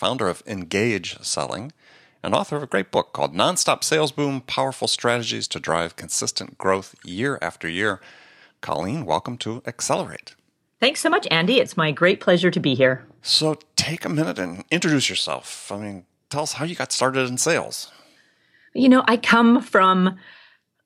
founder of Engage Selling and author of a great book called Nonstop Sales Boom Powerful Strategies to Drive Consistent Growth Year After Year. Colleen, welcome to Accelerate. Thanks so much, Andy. It's my great pleasure to be here. So, take a minute and introduce yourself. I mean, tell us how you got started in sales. You know, I come from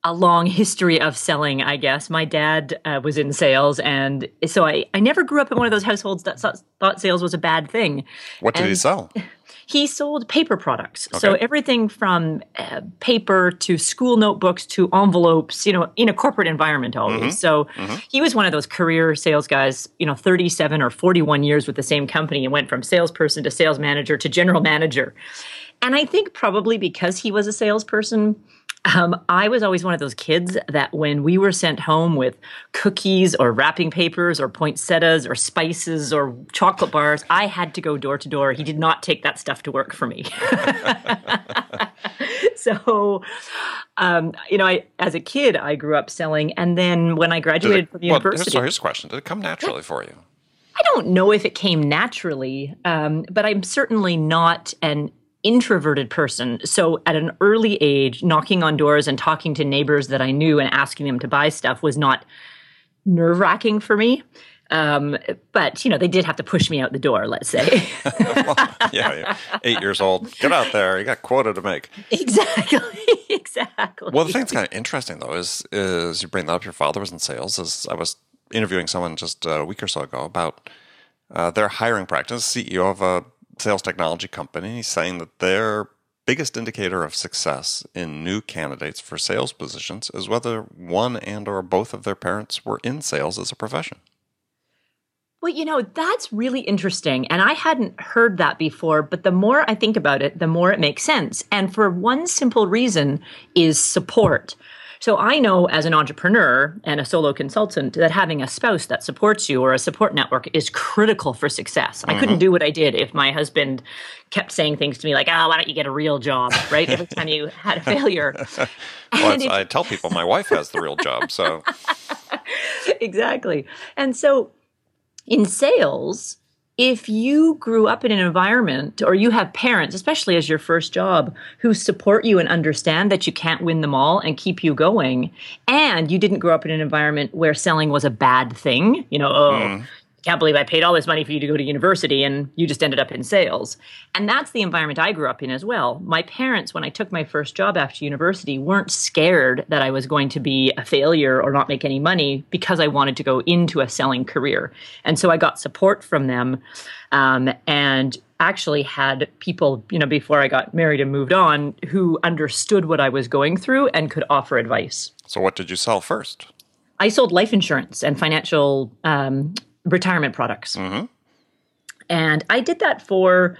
a long history of selling, I guess. My dad uh, was in sales, and so I, I never grew up in one of those households that thought sales was a bad thing. What did and he sell? He sold paper products. Okay. So everything from uh, paper to school notebooks to envelopes, you know, in a corporate environment always. Mm-hmm. So mm-hmm. he was one of those career sales guys, you know, 37 or 41 years with the same company and went from salesperson to sales manager to general manager. And I think probably because he was a salesperson, um, I was always one of those kids that when we were sent home with cookies or wrapping papers or poinsettias or spices or chocolate bars, I had to go door to door. He did not take that stuff to work for me. so, um, you know, I as a kid, I grew up selling, and then when I graduated it, from university, well, here's a question: Did it come naturally for you? I don't know if it came naturally, um, but I'm certainly not an introverted person. So at an early age, knocking on doors and talking to neighbors that I knew and asking them to buy stuff was not nerve wracking for me. Um, but you know, they did have to push me out the door. Let's say. well, yeah, yeah, eight years old. Get out there. You got quota to make. Exactly. exactly. Well, the thing that's kind of interesting though is is you bring that up. Your father was in sales. As I was interviewing someone just a week or so ago about uh, their hiring practice. CEO of a sales technology company saying that their biggest indicator of success in new candidates for sales positions is whether one and or both of their parents were in sales as a profession. Well, you know, that's really interesting. And I hadn't heard that before, but the more I think about it, the more it makes sense. And for one simple reason is support. So I know as an entrepreneur and a solo consultant that having a spouse that supports you or a support network is critical for success. Mm-hmm. I couldn't mm-hmm. do what I did if my husband kept saying things to me like, "Oh, why don't you get a real job?" Right? Every time you had a failure. well, if, I tell people my wife has the real job, so exactly. And so in sales, if you grew up in an environment or you have parents, especially as your first job, who support you and understand that you can't win them all and keep you going, and you didn't grow up in an environment where selling was a bad thing, you know, oh, mm can't believe I paid all this money for you to go to university and you just ended up in sales. And that's the environment I grew up in as well. My parents, when I took my first job after university, weren't scared that I was going to be a failure or not make any money because I wanted to go into a selling career. And so I got support from them um, and actually had people, you know, before I got married and moved on who understood what I was going through and could offer advice. So, what did you sell first? I sold life insurance and financial um, retirement products. Mm-hmm. And I did that for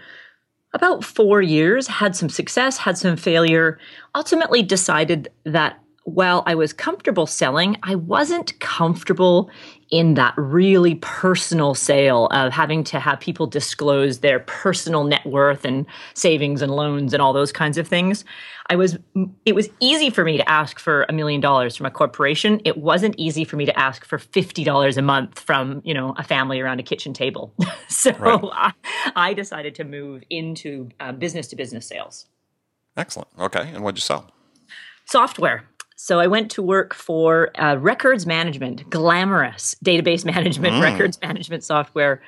about four years, had some success, had some failure, ultimately decided that while I was comfortable selling, I wasn't comfortable in that really personal sale of having to have people disclose their personal net worth and savings and loans and all those kinds of things. I was it was easy for me to ask for a million dollars from a corporation. It wasn't easy for me to ask for $50 a month from, you know, a family around a kitchen table. so right. I, I, decided to move into uh, business to business sales. Excellent. Okay. And what'd you sell? Software. So I went to work for uh, records management, glamorous database management, mm. records management software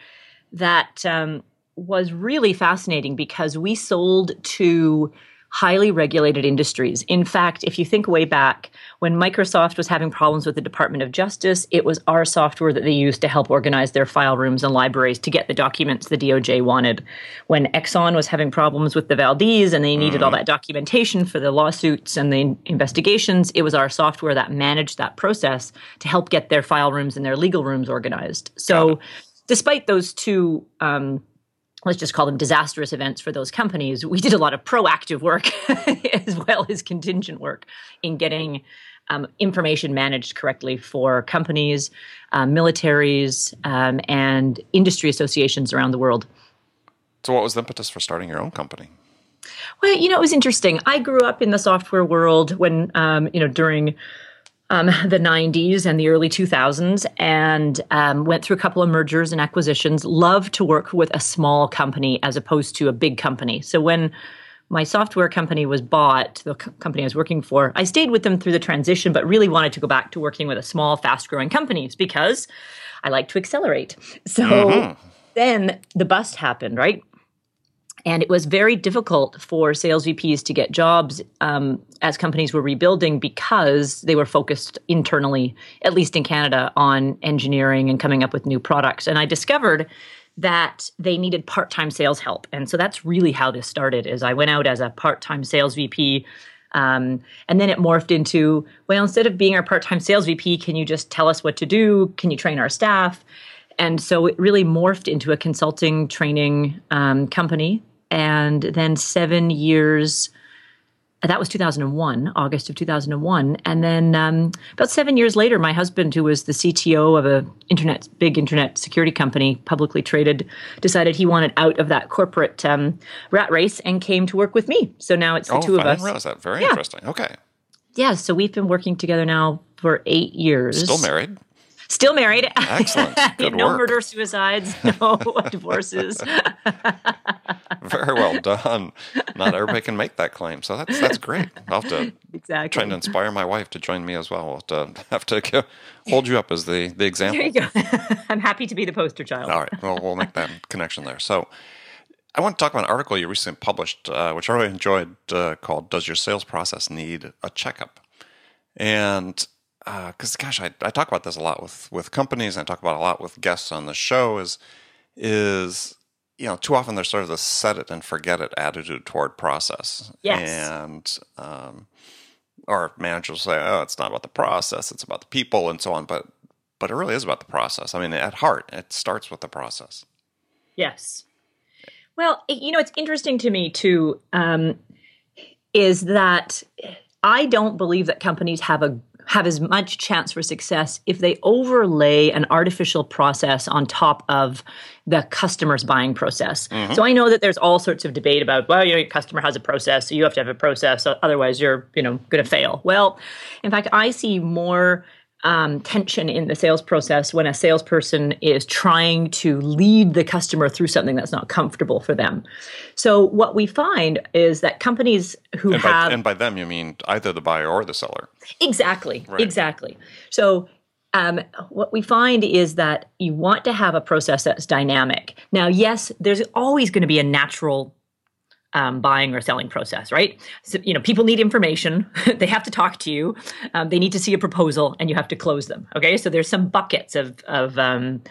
that um, was really fascinating because we sold to highly regulated industries. In fact, if you think way back, when Microsoft was having problems with the Department of Justice, it was our software that they used to help organize their file rooms and libraries to get the documents the DOJ wanted. When Exxon was having problems with the Valdez and they needed mm. all that documentation for the lawsuits and the investigations, it was our software that managed that process to help get their file rooms and their legal rooms organized. So, despite those two um, let's just call them disastrous events for those companies, we did a lot of proactive work as well as contingent work in getting um, information managed correctly for companies, um, militaries, um, and industry associations around the world. So, what was the impetus for starting your own company? Well, you know, it was interesting. I grew up in the software world when, um, you know, during um, the 90s and the early 2000s and um, went through a couple of mergers and acquisitions. Loved to work with a small company as opposed to a big company. So when my software company was bought, the co- company I was working for, I stayed with them through the transition, but really wanted to go back to working with a small, fast growing companies because I like to accelerate. So mm-hmm. then the bust happened, right? And it was very difficult for sales VPs to get jobs um, as companies were rebuilding because they were focused internally, at least in Canada, on engineering and coming up with new products. And I discovered that they needed part-time sales help. And so that's really how this started. Is I went out as a part-time sales VP. Um, and then it morphed into, well, instead of being our part-time sales VP, can you just tell us what to do? Can you train our staff? And so it really morphed into a consulting training um, company and then seven years that was 2001 august of 2001 and then um, about seven years later my husband who was the cto of a internet big internet security company publicly traded decided he wanted out of that corporate um, rat race and came to work with me. So now it's the oh, two of I us. didn't realize that. Very yeah. interesting. Okay. Yeah so we've been working together now for eight years. Still married Still married. Excellent. Good no work. murder suicides, no divorces. Very well done. Not everybody can make that claim, so that's that's great. I'll have to exactly. try to inspire my wife to join me as well. We'll have to, have to hold you up as the the example. There you go. I'm happy to be the poster child. All right. Well, we'll make that connection there. So. I want to talk about an article you recently published, uh, which I really enjoyed, uh, called "Does Your Sales Process Need a Checkup?" And because uh, gosh, I, I talk about this a lot with with companies, and I talk about a lot with guests on the show. Is is you know too often there's sort of the set it and forget it attitude toward process. Yes. And um, or managers say, oh, it's not about the process, it's about the people, and so on. But but it really is about the process. I mean, at heart, it starts with the process. Yes. Well, you know, it's interesting to me too. Um, is that I don't believe that companies have a have as much chance for success if they overlay an artificial process on top of the customer's buying process. Mm-hmm. So I know that there's all sorts of debate about, well, you know, your customer has a process, so you have to have a process, otherwise you're, you know, going to fail. Well, in fact, I see more um, tension in the sales process when a salesperson is trying to lead the customer through something that's not comfortable for them. So what we find is that companies who and have and by them you mean either the buyer or the seller. Exactly. Right. Exactly. So um, what we find is that you want to have a process that's dynamic. Now, yes, there's always going to be a natural um, buying or selling process, right? So, you know, people need information. they have to talk to you. Um, they need to see a proposal, and you have to close them. Okay, so there's some buckets of of um,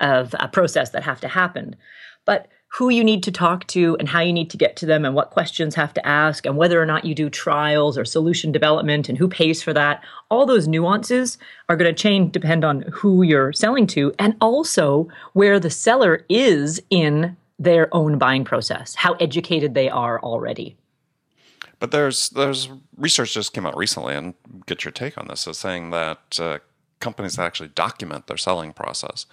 of a process that have to happen, but who you need to talk to and how you need to get to them and what questions have to ask and whether or not you do trials or solution development and who pays for that all those nuances are going to change depend on who you're selling to and also where the seller is in their own buying process, how educated they are already. But there's there's research just came out recently, and get your take on this. Is saying that uh, companies that actually document their selling process,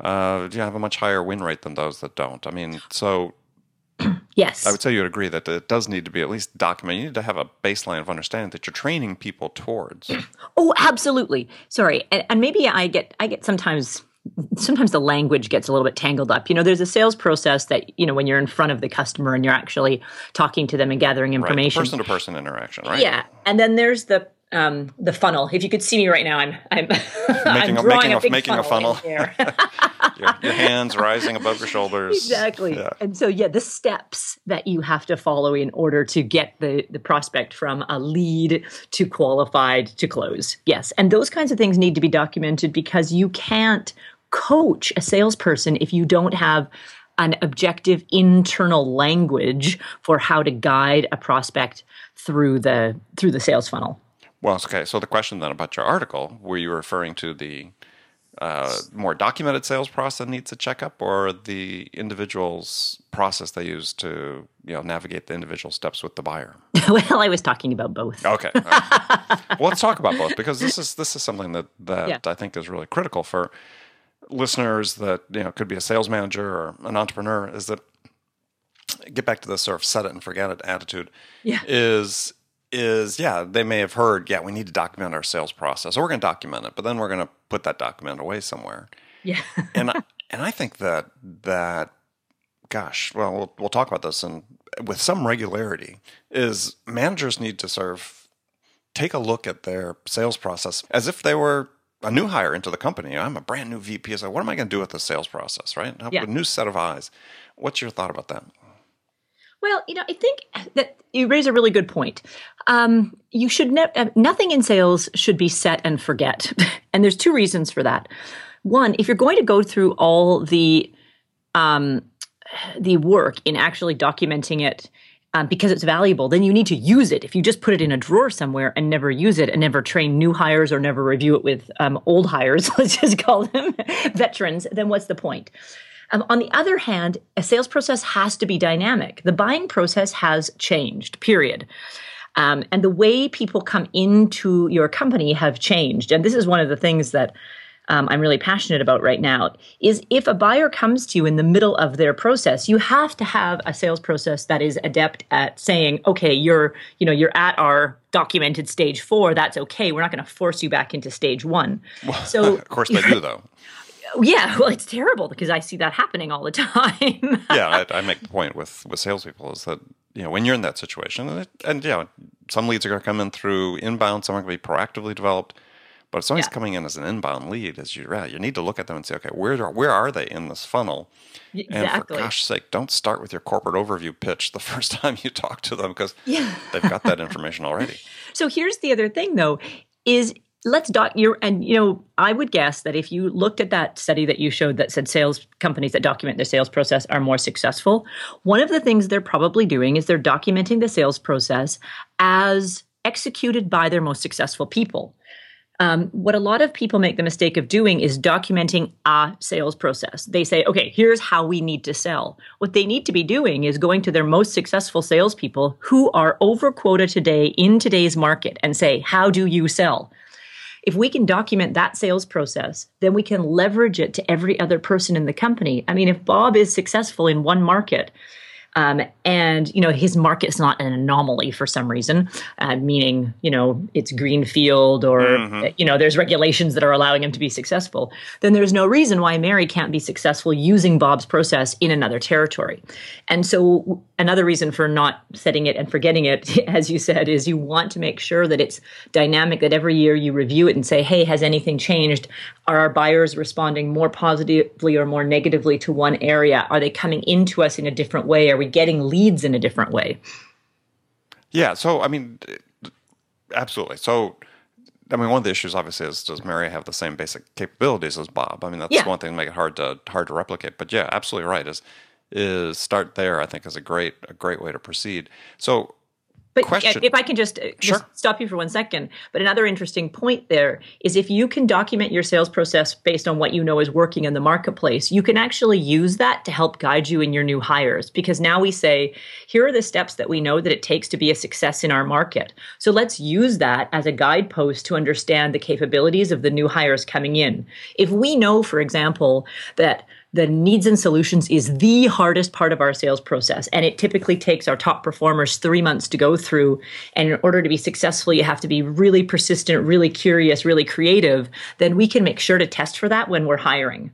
uh, you have a much higher win rate than those that don't. I mean, so yes, I would say you'd agree that it does need to be at least documented. You need to have a baseline of understanding that you're training people towards. Oh, absolutely. Sorry, and, and maybe I get I get sometimes sometimes the language gets a little bit tangled up. You know, there's a sales process that, you know, when you're in front of the customer and you're actually talking to them and gathering information. Person to person interaction, right? Yeah. And then there's the um, the funnel. If you could see me right now, I'm I'm, making, I'm a, making, a, a, making funnel a funnel. your, your, hands rising above your shoulders. Exactly. Yeah. And so yeah, the steps that you have to follow in order to get the the prospect from a lead to qualified to close. Yes. And those kinds of things need to be documented because you can't coach a salesperson if you don't have an objective internal language for how to guide a prospect through the through the sales funnel. Well, okay. So the question then about your article, were you referring to the uh, more documented sales process needs a checkup, or the individual's process they use to you know navigate the individual steps with the buyer? well, I was talking about both. Okay, right. well, let's talk about both because this is this is something that that Yeah. I think is really critical for listeners that you know could be a sales manager or an entrepreneur. Is that get back to this sort of set it and forget it attitude? Yeah. is is yeah they may have heard yeah we need to document our sales process or we're going to document it but then we're going to put that document away somewhere Yeah. and I, and I think that that gosh well, we'll we'll talk about this and with some regularity is managers need to sort of take a look at their sales process as if they were a new hire into the company I'm a brand new VP so what am I going to do with the sales process right Yeah. a new set of eyes what's your thought about that Well, you know, I think that you raise a really good point. Um, you should ne- uh, nothing in sales should be set and forget, and there's two reasons for that. One, if you're going to go through all the um, the work in actually documenting it um, because it's valuable, then you need to use it. If you just put it in a drawer somewhere and never use it and never train new hires or never review it with um, old hires, let's just call them veterans, then what's the point? Um, on the other hand, a sales process has to be dynamic. The buying process has changed, period. Um, and the way people come into your company have changed. And this is one of the things that um, I'm really passionate about right now is if a buyer comes to you in the middle of their process, you have to have a sales process that is adept at saying, okay, you're, you know, you're at our documented stage four. That's okay. We're not going to force you back into stage one. So of course they do though yeah, well, it's terrible because I see that happening all the time. yeah, I, I make the point with with salespeople is that you know when you're in that situation, and, it, and yeah, some leads are going to come in through inbound, some are going to be proactively developed. But if somebody's Yeah. coming in as an inbound lead, as you yeah, you need to look at them and say, okay, where are, where are they in this funnel? And for gosh sake, don't start with your corporate overview pitch the first time you talk to them because Yeah. they've got that information already. So here's the other thing, though, is let's doc your and you know I would guess that if you looked at that study that you showed that said sales companies that document their sales process are more successful, one of the things they're probably doing is they're documenting the sales process as executed by their most successful people. Um, what a lot of people make the mistake of doing is documenting a sales process. They say, okay, here's how we need to sell. What they need to be doing is going to their most successful salespeople who are over quota today in today's market and say, how do you sell? If we can document that sales process, then we can leverage it to every other person in the company. I mean, if Bob is successful in one market, um, and you know his market's not an anomaly for some reason, uh, meaning you know it's greenfield or uh, you know there's regulations that are allowing him to be successful. Then there's no reason why Mary can't be successful using Bob's process in another territory. And so another reason for not setting it and forgetting it, as you said, is you want to make sure that it's dynamic. That every year you review it and say, hey, has anything changed? Are our buyers responding more positively or more negatively to one area? Are they coming into us in a different way? Are we getting leads in a different way? Yeah. So, I mean, absolutely. So, I mean, one of the issues obviously is does Mary have the same basic capabilities as Bob? I mean, that's Yeah. one thing to make it hard to hard to replicate. But yeah, absolutely right. Is is start there? I think is a great a great way to proceed. So, But Question. if I can just, uh, just Sure. stop you for one second, but another interesting point there is if you can document your sales process based on what you know is working in the marketplace, you can actually use that to help guide you in your new hires. Because now we say, here are the steps that we know that it takes to be a success in our market. So let's use that as a guidepost to understand the capabilities of the new hires coming in. If we know, for example, that the needs and solutions is the hardest part of our sales process. And it typically takes our top performers three months to go through. And in order to be successful, you have to be really persistent, really curious, really creative. Then we can make sure to test for that when we're hiring.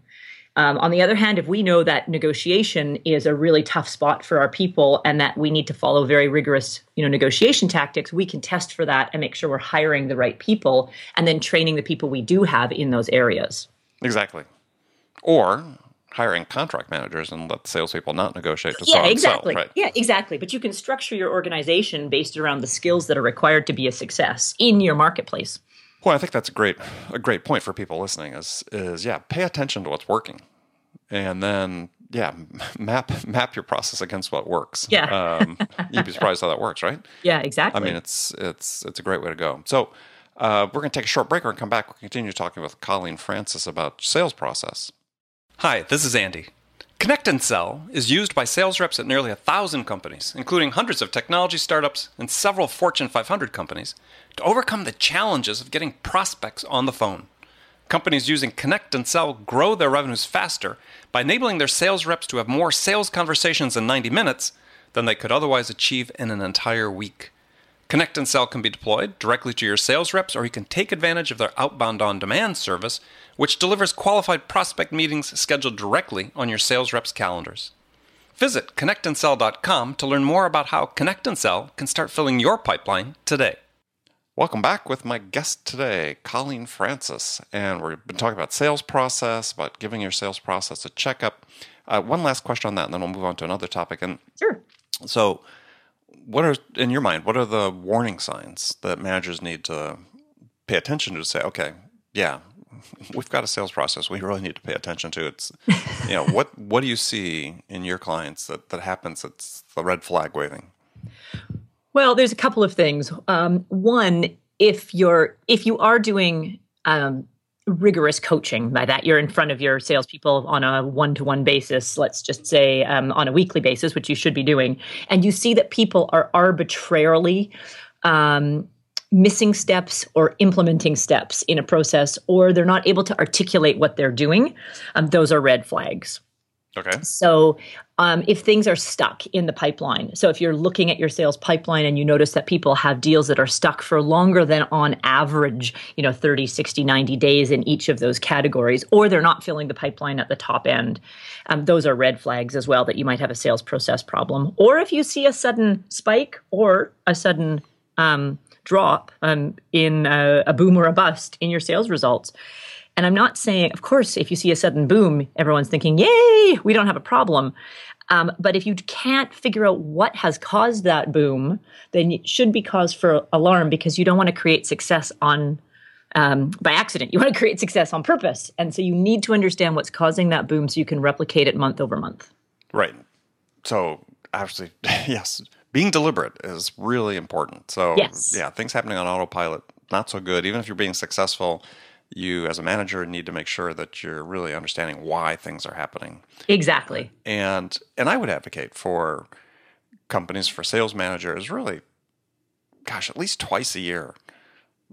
Um, on the other hand, if we know that negotiation is a really tough spot for our people and that we need to follow very rigorous, you know, negotiation tactics, we can test for that and make sure we're hiring the right people and then training the people we do have in those areas. exactly. Or hiring contract managers and let salespeople not negotiate to yeah sell and exactly sell, right? yeah exactly but you can structure your organization based around the skills that are required to be a success in your marketplace Well, I think that's a great a great point for people listening. Is is yeah, pay attention to what's working, and then yeah, map map your process against what works. Yeah. um, you'd be surprised how that works, right? yeah exactly I mean, it's it's it's a great way to go. So, Uh, we're going to take a short break. To come back. We'll continue talking with Colleen Francis about sales process. Hi, this is Andy. Connect and Sell is used by sales reps at nearly a thousand companies, including hundreds of technology startups and several Fortune 500 companies, to overcome the challenges of getting prospects on the phone. Companies using Connect and Sell grow their revenues faster by enabling their sales reps to have more sales conversations in 90 minutes than they could otherwise achieve in an entire week. Connect and Sell can be deployed directly to your sales reps, or you can take advantage of their outbound on demand service, which delivers qualified prospect meetings scheduled directly on your sales reps' calendars. Visit connectandsell.com to learn more about how Connect and Sell can start filling your pipeline today. Welcome back with my guest today, Colleen Francis. And we've been talking about sales process, about giving your sales process a checkup. Uh, one last question on that, and then we'll move on to another topic. And sure. So, what are in your mind? What are the warning signs that managers need to pay attention to? to Say, okay, yeah, we've got a sales process we really need to pay attention to. It's you know what what do you see in your clients that that happens? It's the red flag waving. Well, there's a couple of things. Um, one, if you're if you are doing um, rigorous coaching by that. You're in front of your salespeople on a one-to-one basis let's just say um, on a weekly basis which you should be doing. And you see that people are arbitrarily um, missing steps or implementing steps in a process or they're not able to articulate what they're doing. Um, those are red flags Okay. So, um, if things are stuck in the pipeline, so if you're looking at your sales pipeline and you notice that people have deals that are stuck for longer than on average, you know, 30, 60, 90 days in each of those categories, or they're not filling the pipeline at the top end, um, those are red flags as well that you might have a sales process problem. Or if you see a sudden spike or a sudden um, drop um, in a, a boom or a bust in your sales results and I'm not saying, of course, if you see a sudden boom, everyone's thinking, yay, we don't have a problem. Um, but if you can't figure out what has caused that boom, then it should be cause for alarm because you don't want to create success on um, by accident. You want to create success on purpose, and so you need to understand what's causing that boom so you can replicate it month over month. Right. So actually, yes, being deliberate is really important. So yes. yeah, things happening on autopilot not so good. Even if you're being successful, you as a manager need to make sure that you're really understanding why things are happening. Exactly. And and I would advocate for companies for sales managers really gosh, at least twice a year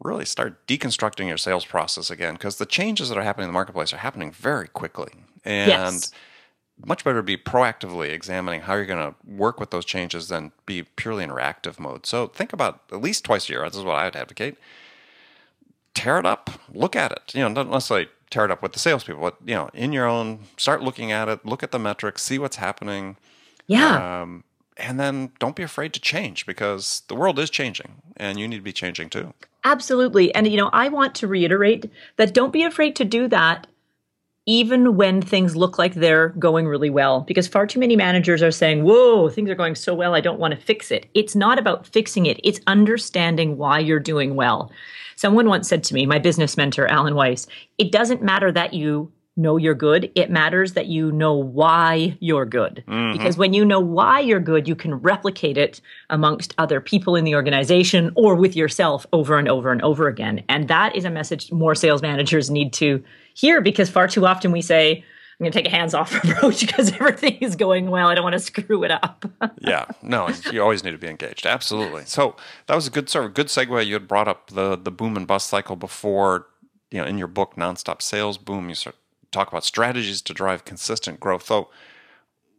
really start deconstructing your sales process again because the changes that are happening in the marketplace are happening very quickly. And yes. much better to be proactively examining how you're going to work with those changes than be purely in reactive mode. So think about at least twice a year. This is what I would advocate tear it up, look at it. You know, not necessarily tear it up with the salespeople, but you know, in your own, start looking at it, look at the metrics, see what's happening. Yeah. Um, and then don't be afraid to change because the world is changing and you need to be changing too. Absolutely. And, you know, I want to reiterate that don't be afraid to do that even when things look like they're going really well, because far too many managers are saying, Whoa, things are going so well, I don't want to fix it. It's not about fixing it, it's understanding why you're doing well. Someone once said to me, my business mentor, Alan Weiss, it doesn't matter that you know you're good. It matters that you know why you're good. Mm-hmm. Because when you know why you're good, you can replicate it amongst other people in the organization or with yourself over and over and over again. And that is a message more sales managers need to hear because far too often we say, I'm going to take a hands off approach because everything is going well. I don't want to screw it up. yeah, no, you always need to be engaged. Absolutely. So that was a good sort of good segue. You had brought up the the boom and bust cycle before. You know, in your book, Nonstop Sales Boom, you start talk about strategies to drive consistent growth. So,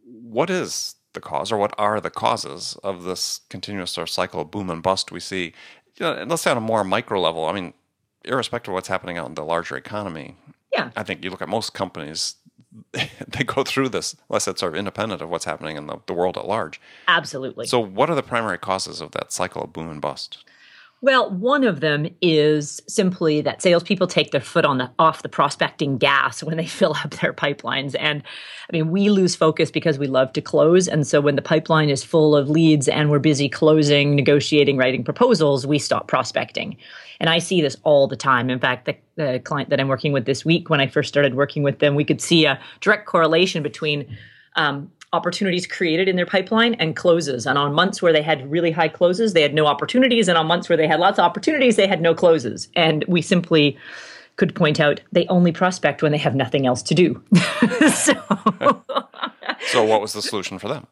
what is the cause, or what are the causes of this continuous sort of cycle of boom and bust we see? You know, let's say on a more micro level. I mean, irrespective of what's happening out in the larger economy, yeah, I think you look at most companies they go through this unless it's sort of independent of what's happening in the, the world at large. Absolutely. So, what are the primary causes of that cycle of boom and bust? Well, one of them is simply that salespeople take their foot on the off the prospecting gas when they fill up their pipelines. And I mean, we lose focus because we love to close. And so when the pipeline is full of leads and we're busy closing, negotiating, writing proposals, we stop prospecting. And I see this all the time. In fact, the, the client that I'm working with this week, when I first started working with them, we could see a direct correlation between um, opportunities created in their pipeline and closes. And on months where they had really high closes, they had no opportunities. And on months where they had lots of opportunities, they had no closes. And we simply could point out they only prospect when they have nothing else to do. so, so, what was the solution for them?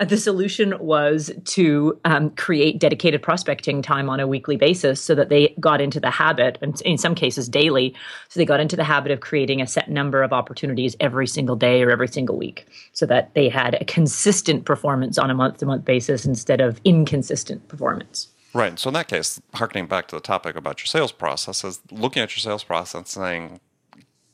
the solution was to um, create dedicated prospecting time on a weekly basis so that they got into the habit, and in some cases daily, so they got into the habit of creating a set number of opportunities every single day or every single week so that they had a consistent performance on a month to month basis instead of inconsistent performance. Right. So in that case, harkening back to the topic about your sales process, is looking at your sales process and saying,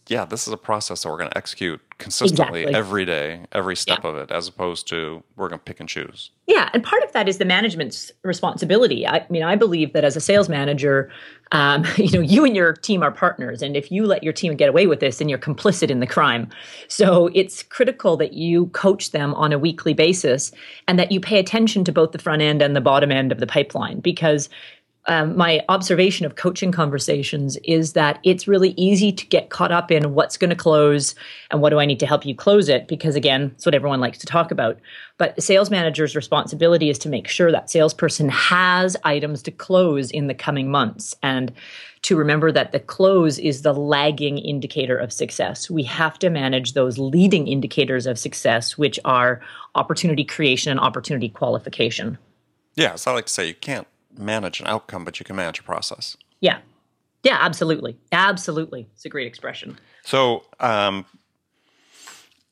yeah, this is a process that we're going to execute consistently Exactly. every day, every step Yeah. of it, as opposed to we're going to pick and choose. Yeah, and part of that is the management's responsibility. I mean, I believe that as a sales manager, um, you know, you and your team are partners, and if you let your team get away with this, then you're complicit in the crime. So it's critical that you coach them on a weekly basis, and that you pay attention to both the front end and the bottom end of the pipeline, because um, my observation of coaching conversations is that it's really easy to get caught up in what's going to close and what do I need to help you close it because again, it's what everyone likes to talk about. But sales manager's responsibility is to make sure that salesperson has items to close in the coming months and to remember that the close is the lagging indicator of success. We have to manage those leading indicators of success, which are opportunity creation and opportunity qualification. Yeah. So I like to say you can't manage an outcome, but you can manage a process. Yeah. Yeah, absolutely. Absolutely. It's a great expression. So, um,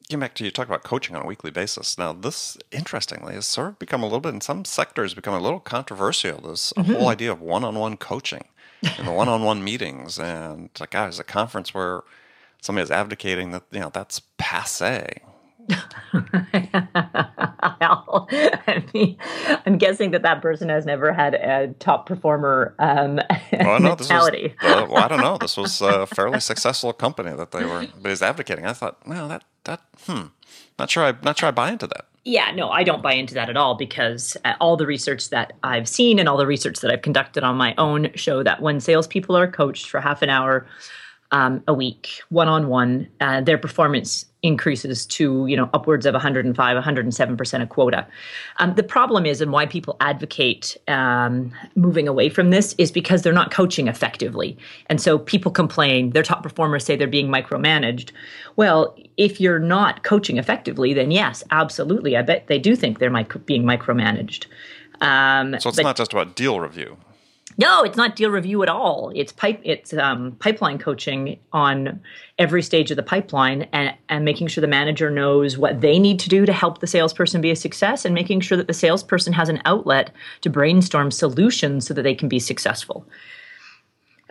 getting back to you talk about coaching on a weekly basis. Now, this interestingly has sort of become a little bit in some sectors become a little controversial. This whole idea of one-on-one coaching and the one-on-one meetings, and like, guys, a conference where somebody is advocating that you know that's passe. I mean, I'm guessing that that person has never had a top performer um, Well, no, this was, mentality. uh, well, I don't know. This was a fairly successful company that they were, but he's advocating. I thought, well, that that hmm, not sure. I not sure I buy into that. Yeah, no, I don't buy into that at all because uh, all the research that I've seen and all the research that I've conducted on my own show that when salespeople are coached for half an hour um, a week, one on one, their performance increases to you know upwards of 105, 107 percent of quota. Um, the problem is, and why people advocate um, moving away from this is because they're not coaching effectively, and so people complain. Their top performers say they're being micromanaged. Well, if you're not coaching effectively, then yes, absolutely, I bet they do think they're micro- being micromanaged. Um, So it's but- not just about deal review. No, it's not deal review at all. It's pipe. It's um, pipeline coaching on every stage of the pipeline, and and making sure the manager knows what they need to do to help the salesperson be a success, and making sure that the salesperson has an outlet to brainstorm solutions so that they can be successful.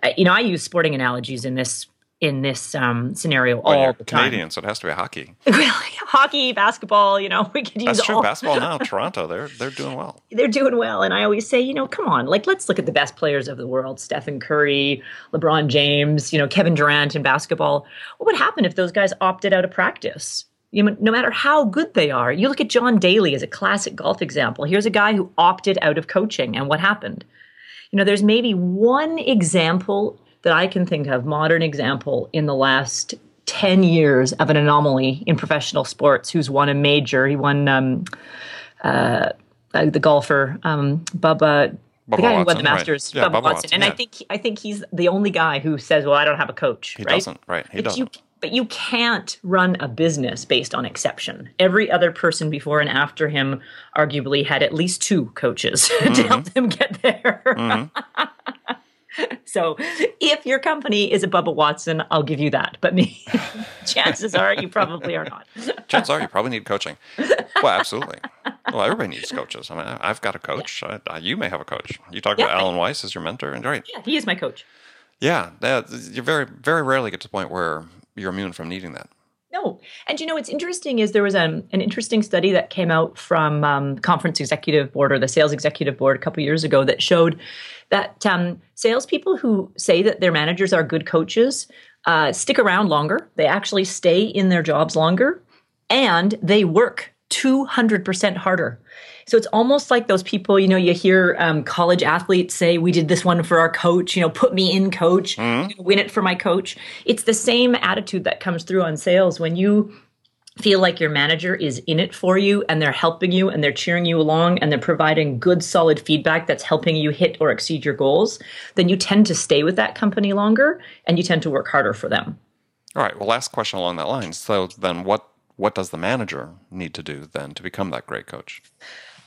Uh, you know, I use sporting analogies in this in this um, scenario Well, all the time. Canadian, so it has to be hockey. Hockey, basketball. You know, we could use That's true. all Basketball now, Toronto, they're they're doing well. they're doing well. And I always say, you know, come on, like let's look at the best players of the world: Stephen Curry, LeBron James, you know, Kevin Durant in basketball. What would happen if those guys opted out of practice? You know, no matter how good they are, you look at John Daly as a classic golf example. Here's a guy who opted out of coaching, and what happened? You know, there's maybe one example that I can think of, modern example, in the last 10 years of an anomaly in professional sports who's won a major. He won um, uh, uh, the golfer, um, Bubba. Bubba the guy who won Watson, the right. Masters, Yeah, Bubba, Bubba Watson, Watson, and I think I think he's the only guy who says, "Well, I don't have a coach." He right? doesn't, right? He But doesn't. but you can't run a business based on exception. Every other person before and after him arguably had at least two coaches to help them get there. so if your company is a Bubba Watson, I'll give you that. But me, chances are you probably are not. Chances are you probably need coaching. Well, absolutely. Well, everybody needs coaches. I mean, I've got a coach. I, I, you may have a coach. You talk Yeah, about Alan Weiss as your mentor, and right. Yeah, he is my coach. Yeah, that, you very, very rarely get to the point where you're immune from needing that. No. And you know what's interesting is there was um, an interesting study that came out from um, Conference Executive Board or the Sales Executive Board a couple years ago that showed that um, salespeople who say that their managers are good coaches uh, stick around longer. They actually stay in their jobs longer and they work 200% harder. So it's almost like those people, you know, you hear um, college athletes say, We did this one for our coach, you know, put me in, coach, gonna win it for my coach. It's the same attitude that comes through on sales when you feel like your manager is in it for you and they're helping you and they're cheering you along and they're providing good solid feedback that's helping you hit or exceed your goals then you tend to stay with that company longer and you tend to work harder for them. All right. Well last question along that line. So then what what does the manager need to do then to become that great coach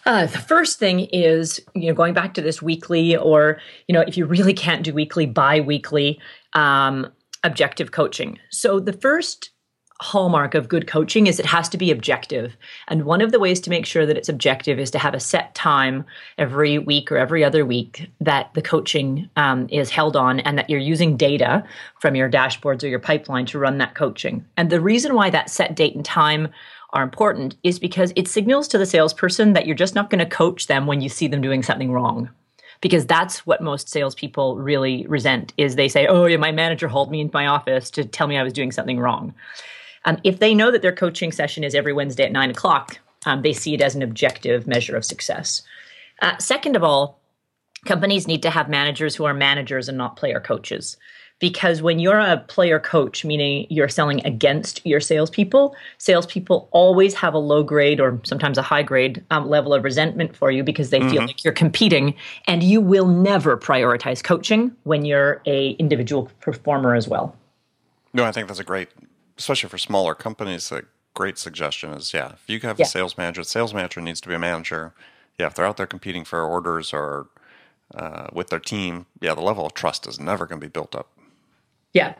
uh, the first thing is, you know, going back to this weekly, or you know, if you really can't do weekly, bi-weekly um, objective coaching. So the first hallmark of good coaching is it has to be objective. And one of the ways to make sure that it's objective is to have a set time every week or every other week that the coaching um, is held on and that you're using data from your dashboards or your pipeline to run that coaching. And the reason why that set date and time are important is because it signals to the salesperson that you're just not going to coach them when you see them doing something wrong. Because that's what most salespeople really resent is they say oh yeah my manager hauled me into my office to tell me i was doing something wrong. Um, if they know that their coaching session is every wednesday at 9 o'clock um, they see it as an objective measure of success. Uh, second of all companies need to have managers who are managers and not player coaches because when you're a player coach, meaning you're selling against your salespeople, salespeople always have a low grade or sometimes a high grade um, level of resentment for you because they mm-hmm. feel like you're competing, and you will never prioritize coaching when you're a individual performer as well. No, I think that's a great, especially for smaller companies. A great suggestion is yeah, if you have yeah. a sales manager, the sales manager needs to be a manager. Yeah, if they're out there competing for orders or uh, with their team, yeah, the level of trust is never going to be built up. Yeah,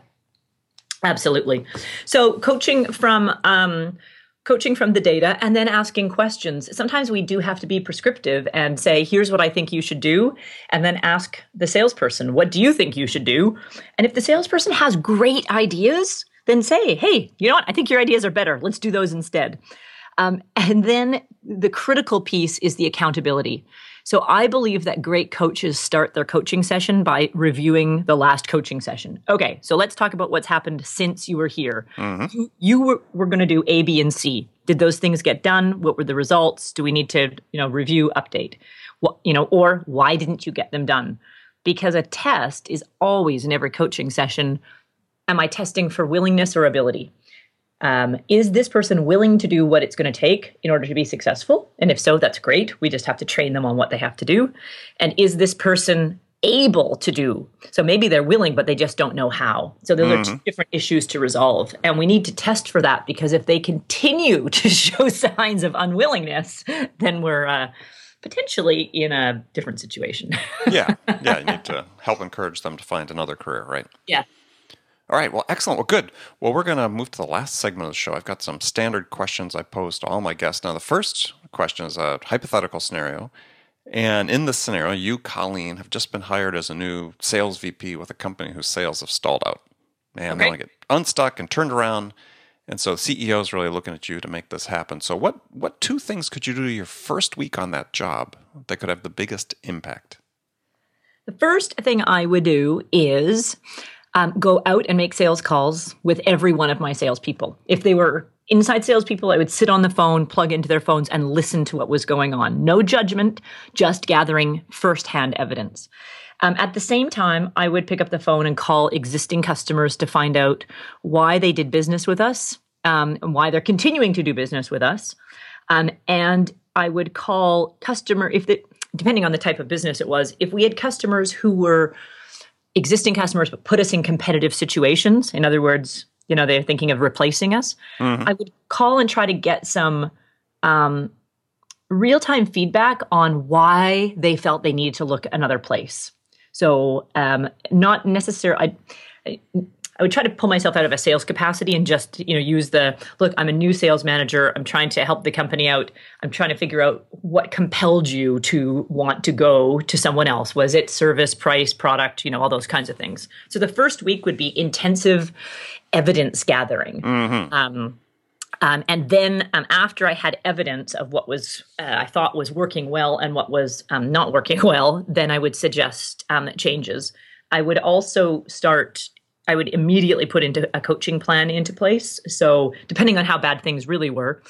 absolutely. So coaching from um, coaching from the data and then asking questions. Sometimes we do have to be prescriptive and say, here's what I think you should do. And then ask the salesperson, what do you think you should do? And if the salesperson has great ideas, then say, hey, you know what? I think your ideas are better. Let's do those instead. Um, and then the critical piece is the accountability. So I believe that great coaches start their coaching session by reviewing the last coaching session. Okay, so let's talk about what's happened since you were here. Mm-hmm. You, you, were, were going to do A, B, and C. Did those things get done? What were the results? Do we need to, you know, review, update? What, you know, or why didn't you get them done? Because a test is always in every coaching session. Am I testing for willingness or ability? Um, is this person willing to do what it's going to take in order to be successful? And if so, that's great. We just have to train them on what they have to do. And is this person able to do? So maybe they're willing, but they just don't know how. So those mm-hmm. are two mm-hmm. different issues to resolve. And we need to test for that because if they continue to show signs of unwillingness, then we're. Uh, potentially in a different situation. yeah. Yeah. You need to help encourage them to find another career, right? Yeah. All right. Well, excellent. Well, good. Well, we're going to move to the last segment of the show. I've got some standard questions I pose to all my guests. Now, the first question is a hypothetical scenario. And in this scenario, you, Colleen, have just been hired as a new sales VP with a company whose sales have stalled out. And okay. they want to get unstuck and turned around. And so CEO is really looking at you to make this happen. So, what, what two things could you do your first week on that job that could have the biggest impact? The first thing I would do is um, go out and make sales calls with every one of my salespeople. If they were inside salespeople, I would sit on the phone, plug into their phones, and listen to what was going on. No judgment, just gathering firsthand evidence. Um, at the same time, I would pick up the phone and call existing customers to find out why they did business with us, um, and why they're continuing to do business with us. Um, and I would call customer if the depending on the type of business it was, if we had customers who were existing customers but put us in competitive situations. In other words you know they're thinking of replacing us. Mm-hmm. i would call and try to get some um, real-time feedback on why they felt they needed to look another place. So um, not necessarily I, would try to pull myself out of a sales capacity and just you know use the look i'm a new sales manager. I'm trying to help the company out. I'm trying to figure out what compelled you to want to go to someone else. Was it service price product you know all those kinds of things? So the first week would be intensive evidence gathering. Mm-hmm. um, um, and then um, after I had evidence of what was uh, I thought was working well and what was um, not working well, then I would suggest um, changes. I would also start I would immediately put into a coaching plan into place. So depending on how bad things really were,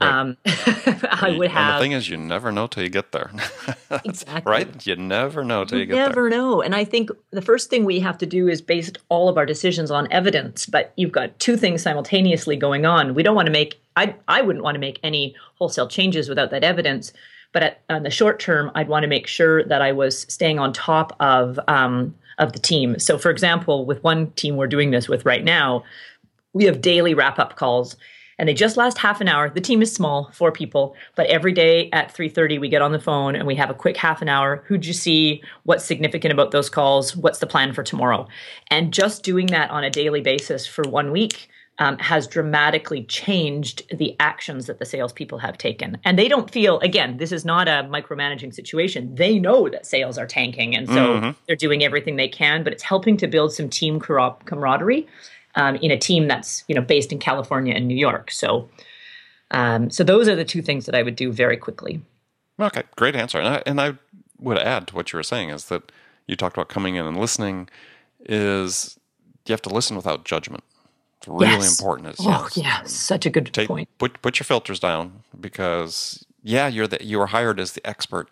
right. um, I would have. And the thing is, you never know till you get there. exactly. Right? You never know till you, you get there. You never know. And I think the first thing we have to do is base all of our decisions on evidence. But you've got two things simultaneously going on. We don't want to make I I wouldn't want to make any wholesale changes without that evidence. But at, on the short term, I'd want to make sure that I was staying on top of um, of the team. So, for example, with one team we're doing this with right now, we have daily wrap up calls and they just last half an hour. The team is small, four people, but every day at 3:30 we get on the phone and we have a quick half an hour. Who'd you see? What's significant about those calls? What's the plan for tomorrow? And just doing that on a daily basis for one week um, has dramatically changed the actions that the salespeople have taken. And they don't feel, again, this is not a micromanaging situation. They know that sales are tanking. And so mm-hmm. they're doing everything they can, but it's helping to build some team camaraderie um, in a team that's, you know, based in California and New York. So, um, so those are the two things that I would do very quickly. Okay, great answer. And I, and I would add to what you were saying is that you talked about coming in and listening is you have to listen without judgment. It's really yes. important. It's, oh, yeah, such a good take, point. Put put your filters down because yeah, you're the, you were hired as the expert,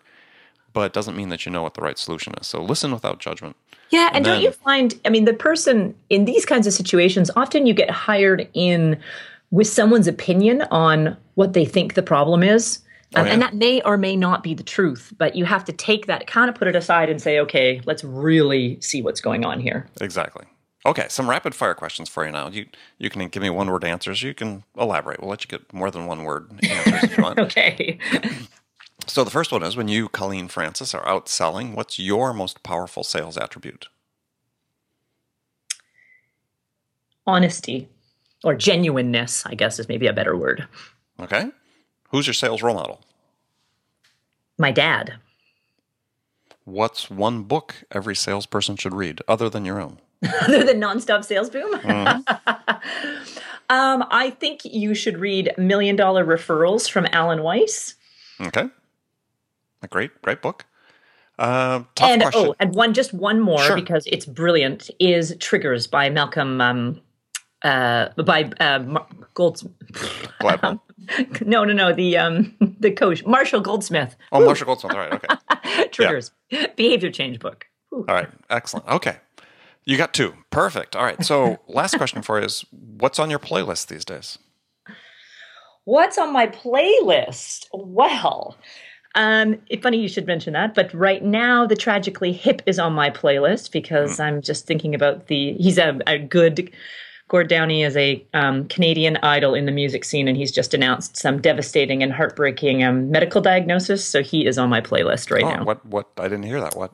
but it doesn't mean that you know what the right solution is. So listen without judgment. Yeah, and, and don't you find? I mean, the person in these kinds of situations, often you get hired in with someone's opinion on what they think the problem is. Oh, um, yeah. And that may or may not be the truth, but you have to take that, kind of put it aside and say, okay, let's really see what's going on here. Exactly. Okay, some rapid fire questions for you now. You you can give me one word answers. You can elaborate. We'll let you get more than one word answers if you want. okay. So the first one is when you, Colleen Francis, are out selling, what's your most powerful sales attribute? Honesty or genuineness, I guess is maybe a better word. Okay. Who's your sales role model? My dad. What's one book every salesperson should read other than your own? other than nonstop sales boom. Mm-hmm. um, I think you should read Million Dollar Referrals from Alan Weiss. Okay, a great, great book. Uh, and question. oh, and one just one more sure. because it's brilliant is Triggers by Malcolm um, uh, by uh, Golds. um, no, no, no. The um, the coach Marshall Goldsmith. Oh, Ooh. Marshall Goldsmith. All right, okay. Triggers yeah. behavior change book. Ooh. All right, excellent. Okay, you got two. Perfect. All right. So, last question for you is what's on your playlist these days? What's on my playlist? Well, um, funny you should mention that, but right now the Tragically Hip is on my playlist because mm. I'm just thinking about the. He's a, a good. Gord Downie is a um, Canadian idol in the music scene, and he's just announced some devastating and heartbreaking um, medical diagnosis. So he is on my playlist right oh, now. What? What? I didn't hear that. What?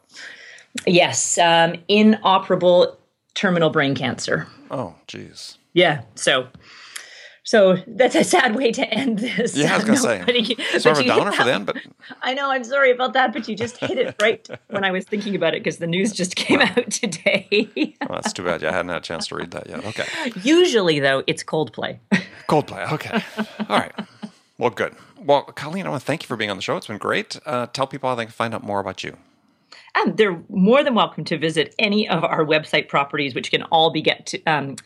Yes, um, inoperable terminal brain cancer. Oh, geez. Yeah. So, so that's a sad way to end this. Yeah, I was gonna no, say. But sort of a downer for them, but I know. I'm sorry about that, but you just hit it right when I was thinking about it because the news just came out today. well, that's too bad. Yeah, I hadn't had a chance to read that yet. Okay. Usually, though, it's Coldplay. Coldplay. Okay. All right. Well, good. Well, Colleen, I want to thank you for being on the show. It's been great. Uh, tell people how they can find out more about you. And they're more than welcome to visit any of our website properties, which can all be get to, um,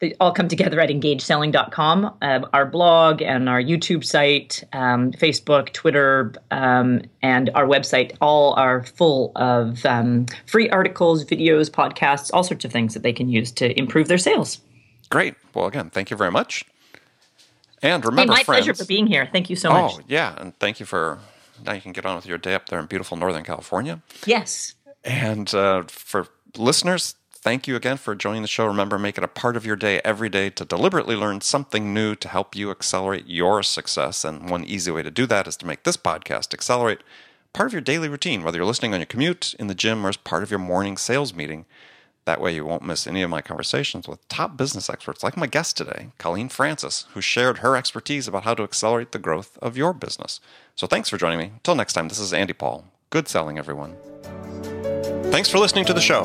they all come together at engageselling.com. Um, our blog and our YouTube site, um, Facebook, Twitter, um, and our website all are full of um, free articles, videos, podcasts, all sorts of things that they can use to improve their sales. Great. Well, again, thank you very much. And remember, hey, my friends, pleasure for being here. Thank you so much. Oh, yeah. And thank you for now you can get on with your day up there in beautiful Northern California. Yes. And uh, for listeners, thank you again for joining the show. Remember, make it a part of your day every day to deliberately learn something new to help you accelerate your success. And one easy way to do that is to make this podcast accelerate part of your daily routine, whether you're listening on your commute, in the gym, or as part of your morning sales meeting. That way, you won't miss any of my conversations with top business experts like my guest today, Colleen Francis, who shared her expertise about how to accelerate the growth of your business. So, thanks for joining me. Until next time, this is Andy Paul. Good selling, everyone. Thanks for listening to the show.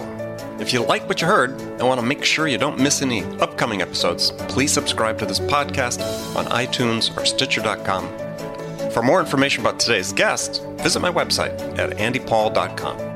If you like what you heard and want to make sure you don't miss any upcoming episodes, please subscribe to this podcast on iTunes or Stitcher.com. For more information about today's guest, visit my website at andypaul.com.